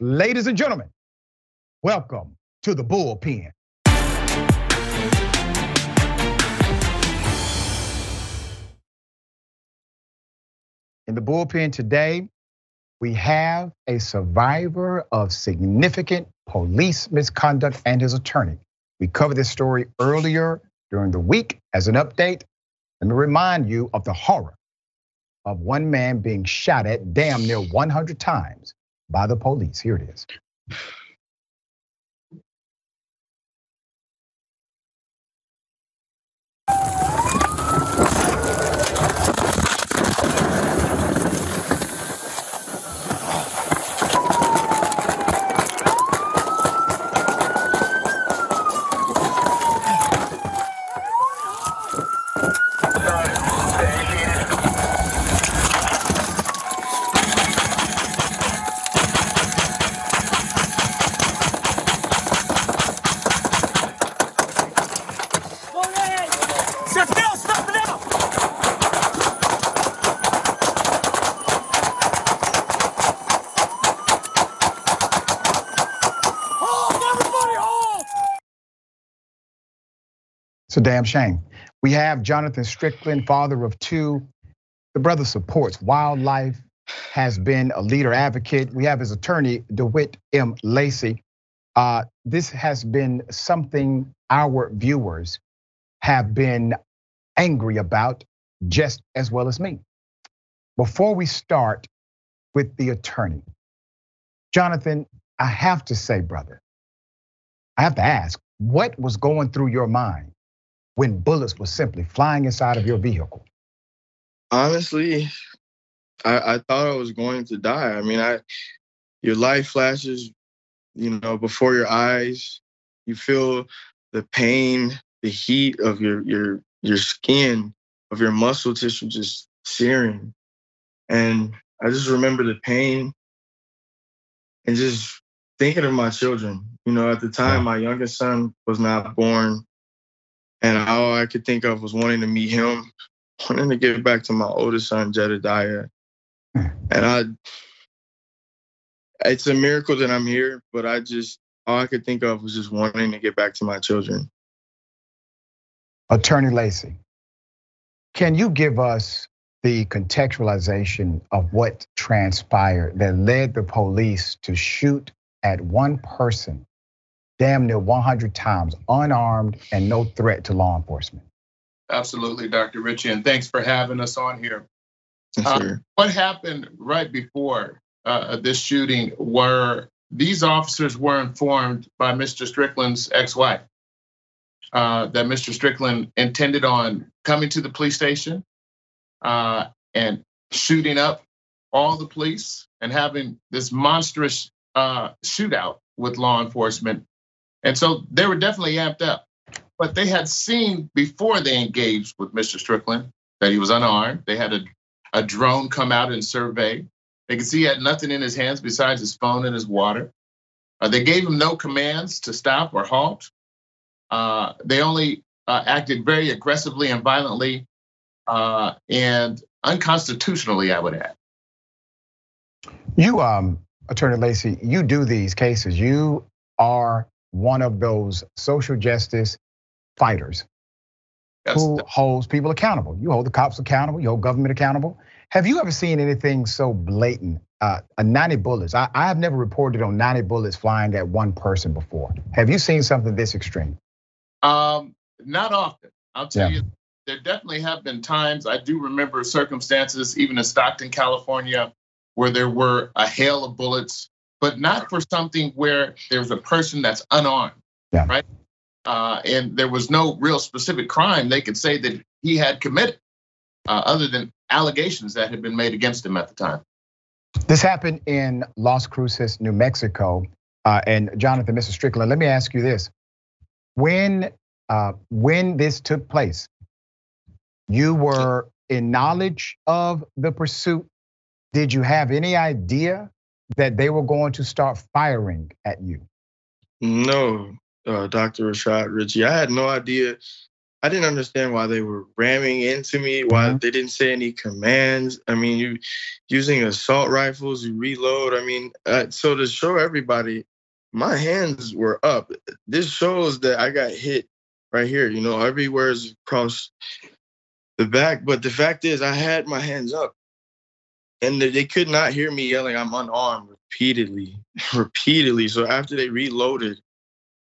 Ladies and gentlemen, welcome to the bullpen. In the bullpen today, we have a survivor of significant police misconduct and his attorney. We covered this story earlier during the week as an update. Let me remind you of the horror of one man being shot at damn near 100 times by the police. Here it is. It's a damn shame. We have Jonathan Strickland, father of two. The brother supports wildlife, has been a leader advocate. We have his attorney, DeWitt M. Lacy. Uh, this has been something our viewers have been angry about just as well as me. Before we start with the attorney, Jonathan, I have to say, brother, I have to ask, what was going through your mind when bullets were simply flying inside of your vehicle? Honestly, I, I thought I was going to die. I mean, I your life flashes, you know, before your eyes. You feel the pain, the heat of your your your skin, of your muscle tissue just searing. And I just remember the pain and just thinking of my children. You know, at the time, my youngest son was not born. And all I could think of was wanting to meet him, wanting to get back to my oldest son, Jedediah. And I, it's a miracle that I'm here, but I just, all I could think of was just wanting to get back to my children. Attorney Lacy, can you give us the contextualization of what transpired that led the police to shoot at one person damn near 100 times, unarmed and no threat to law enforcement. Absolutely, Dr. Richey, and thanks for having us on here. Yes, Uh, what happened right before uh, this shooting were these officers were informed by Mr. Strickland's ex-wife uh, that Mr. Strickland intended on coming to the police station uh, and shooting up all the police and having this monstrous uh, shootout with law enforcement. And so they were definitely amped up. But they had seen before they engaged with Mr. Strickland that he was unarmed. They had a, a drone come out and survey. They could see he had nothing in his hands besides his phone and his water. Uh, they gave him no commands to stop or halt. Uh, they only uh, acted very aggressively and violently uh, and unconstitutionally, I would add. You, um, Attorney Lacy, you do these cases. You are one of those social justice fighters That's who holds people accountable. You hold the cops accountable, you hold government accountable. Have you ever seen anything so blatant? Uh, a 90 bullets. I, I have never reported on 90 bullets flying at one person before. Have you seen something this extreme? Um, not often. I'll tell Yeah. you, there definitely have been times. I do remember circumstances, even in Stockton, California, where there were a hail of bullets, but not for something where there's a person that's unarmed, Yeah. right? Uh, and there was no real specific crime they could say that he had committed, uh, other than allegations that had been made against him at the time. This happened in Las Cruces, New Mexico. Uh, and Jonathan, Mr. Strickland, let me ask you this: When uh, when this took place, you were in knowledge of the pursuit. Did you have any idea that they were going to start firing at you? No, uh, Dr. Rashad Richey. I had no idea. I didn't understand why they were ramming into me, why mm-hmm. they didn't say any commands. I mean, you using assault rifles, you reload. I mean, uh, so to show everybody, my hands were up. This shows that I got hit right here. You know, everywhere is across the back. But the fact is, I had my hands up, and they could not hear me yelling, "I'm unarmed." repeatedly, repeatedly. So after they reloaded,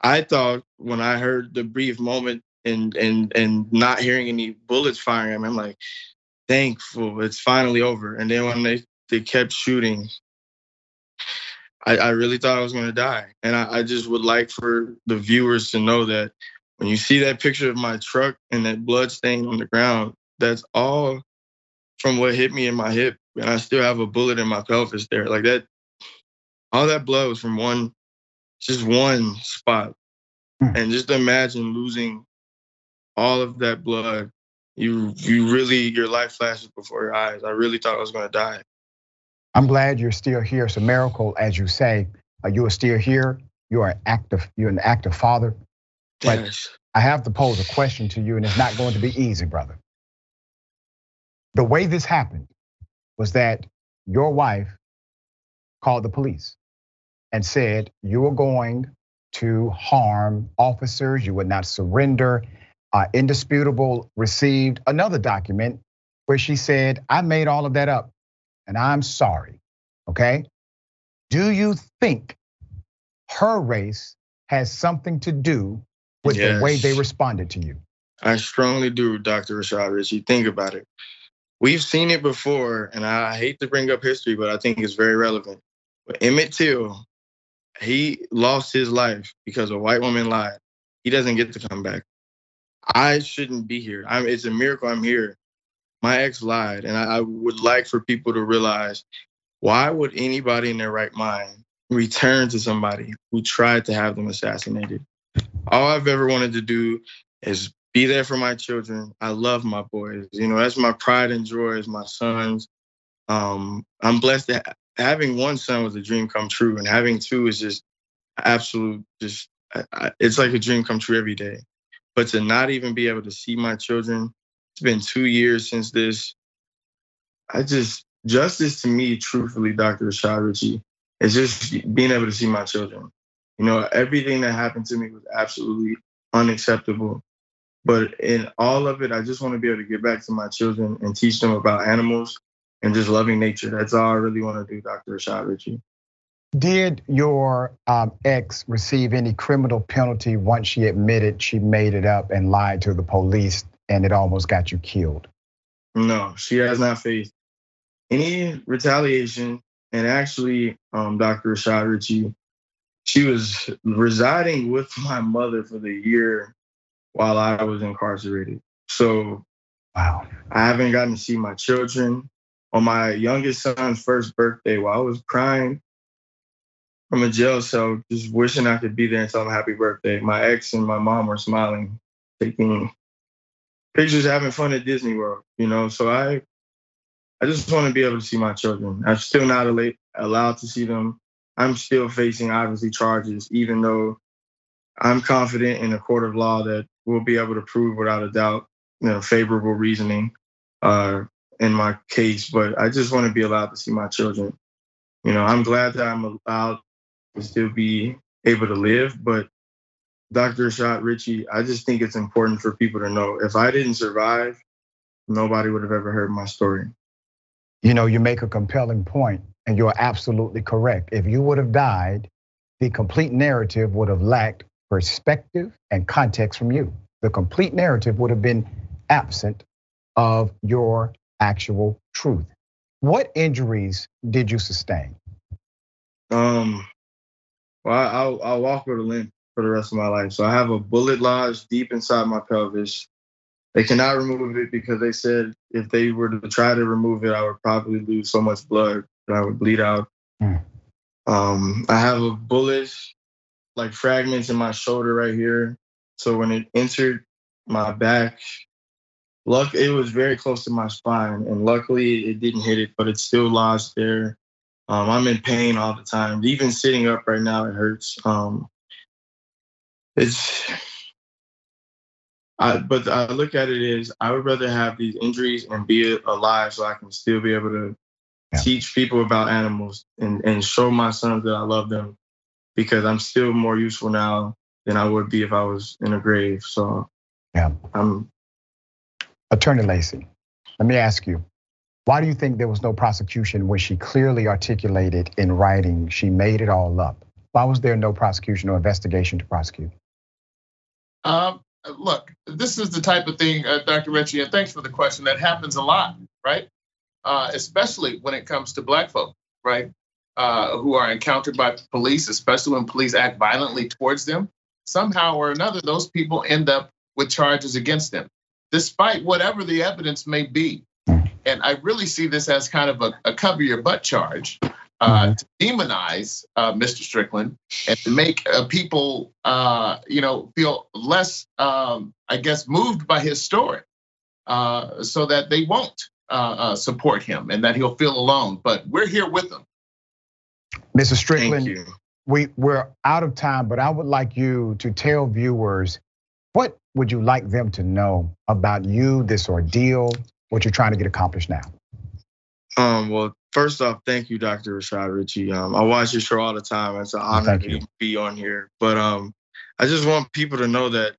I thought when I heard the brief moment and and and not hearing any bullets firing I'm like, thankful it's finally over. And then when they they kept shooting, I, I really thought I was gonna die. And I, I just would like for the viewers to know that when you see that picture of my truck and that blood stain on the ground, that's all from what hit me in my hip. And I still have a bullet in my pelvis there. Like that all that blood was from one, just one spot. Hmm. And just imagine losing all of that blood. You you really your life flashes before your eyes. I really thought I was gonna die. I'm glad you're still here. It's a miracle, as you say. Uh, you are still here. You are active. You're an active father. But yes. I have to pose a question to you, and it's not going to be easy, brother. The way this happened was that your wife called the police and said you were going to harm officers, you would not surrender. Uh, Indisputable received another document where she said, I made all of that up and I'm sorry. Okay. Do you think her race has something to do with yes. the way they responded to you? I strongly do, Dr. Rashad Richey. Think about it. We've seen it before, and I hate to bring up history, but I think it's very relevant. But Emmett Till he lost his life because a white woman lied. He doesn't get to come back. I shouldn't be here. I'm, it's a miracle I'm here. My ex lied, and I, I would like for people to realize why would anybody in their right mind return to somebody who tried to have them assassinated? All I've ever wanted to do is be there for my children. I love my boys. You know, that's my pride and joy is my sons. Um, I'm blessed that having one son was a dream come true, and having two is just absolute. Just it's like a dream come true every day. But to not even be able to see my children, it's been two years since this. I just justice to me, truthfully, Dr. Rashad Richey, is just being able to see my children. You know, everything that happened to me was absolutely unacceptable. But in all of it, I just want to be able to get back to my children and teach them about animals and just loving nature. That's all I really want to do, Dr. Rashad Richey. Did your um, ex receive any criminal penalty once she admitted she made it up and lied to the police and it almost got you killed? No, she has not faced any retaliation. And actually, um, Dr. Rashad Richey, she was residing with my mother for the year while I was incarcerated. So wow. I haven't gotten to see my children on my youngest son's first birthday while I was crying from a jail cell, just wishing I could be there and tell him happy birthday. My ex and my mom were smiling, taking pictures, having fun at Disney World, you know. So I I just want to be able to see my children. I'm still not allowed to see them. I'm still facing obviously charges, even though I'm confident in a court of law that we'll be able to prove without a doubt, you know, favorable reasoning uh, in my case, but I just want to be allowed to see my children. You know, I'm glad that I'm allowed to still be able to live, but Dr. Shot Richey, I just think it's important for people to know if I didn't survive, nobody would have ever heard my story. You know, you make a compelling point, and you're absolutely correct. If you would have died, the complete narrative would have lacked perspective and context from you. The complete narrative would have been absent of your actual truth. What injuries did you sustain? Um, well, I'll, I'll walk with a limp for the rest of my life. So I have a bullet lodged deep inside my pelvis. They cannot remove it because they said if they were to try to remove it, I would probably lose so much blood that I would bleed out. Mm. Um, I have a bullet, like fragments in my shoulder right here. So when it entered my back, luck it was very close to my spine and luckily it didn't hit it but it still lodged there um, i'm in pain all the time even sitting up right now it hurts um, it's I, but I look at it as I would rather have these injuries and be alive so I can still be able to yeah. teach people about animals and, and show my sons that I love them because I'm still more useful now than I would be if I was in a grave. So yeah, I'm Attorney Lacy. Let me ask you, why do you think there was no prosecution when she clearly articulated in writing she made it all up? Why was there no prosecution or investigation to prosecute? Um, look, this is the type of thing, uh, Dr. Richey, and thanks for the question. That happens a lot, right? Uh, especially when it comes to black folk, right? Uh, who are encountered by police, especially when police act violently towards them. Somehow or another, those people end up with charges against them, despite whatever the evidence may be. And I really see this as kind of a, a cover your butt charge uh, mm-hmm. to demonize uh, Mr. Strickland and to make uh, people, uh, you know, feel less, um, I guess, moved by his story, uh, so that they won't uh, support him and that he'll feel alone. But we're here with him. Mr. Strickland, we we're out of time, but I would like you to tell viewers what would you like them to know about you, this ordeal, what you're trying to get accomplished now. Um, well, first off, thank you, Dr. Rashad Richey. Um, I watch your show all the time. It's an honor to be on here. But um, I just want people to know that,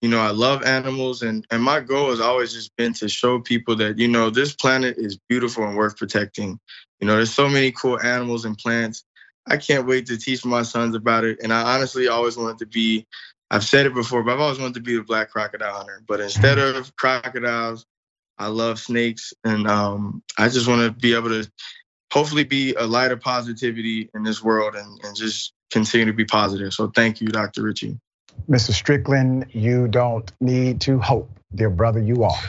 you know, I love animals, and and my goal has always just been to show people that you know this planet is beautiful and worth protecting. You know, there's so many cool animals and plants. I can't wait to teach my sons about it. And I honestly always wanted to be. I've said it before, but I've always wanted to be a black crocodile hunter. But instead of crocodiles, I love snakes, and um, I just want to be able to hopefully be a light of positivity in this world and, and just continue to be positive. So thank you, Dr. Richey. Mr. Strickland, you don't need to hope, dear brother. You are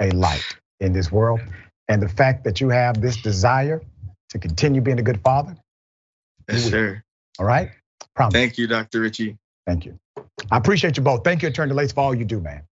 a light in this world. And the fact that you have this desire to continue being a good father. Yes, sir. All right. Promise. Thank you, Dr. Richey. Thank you. I appreciate you both. Thank you, Attorney Lace, for all you do, man.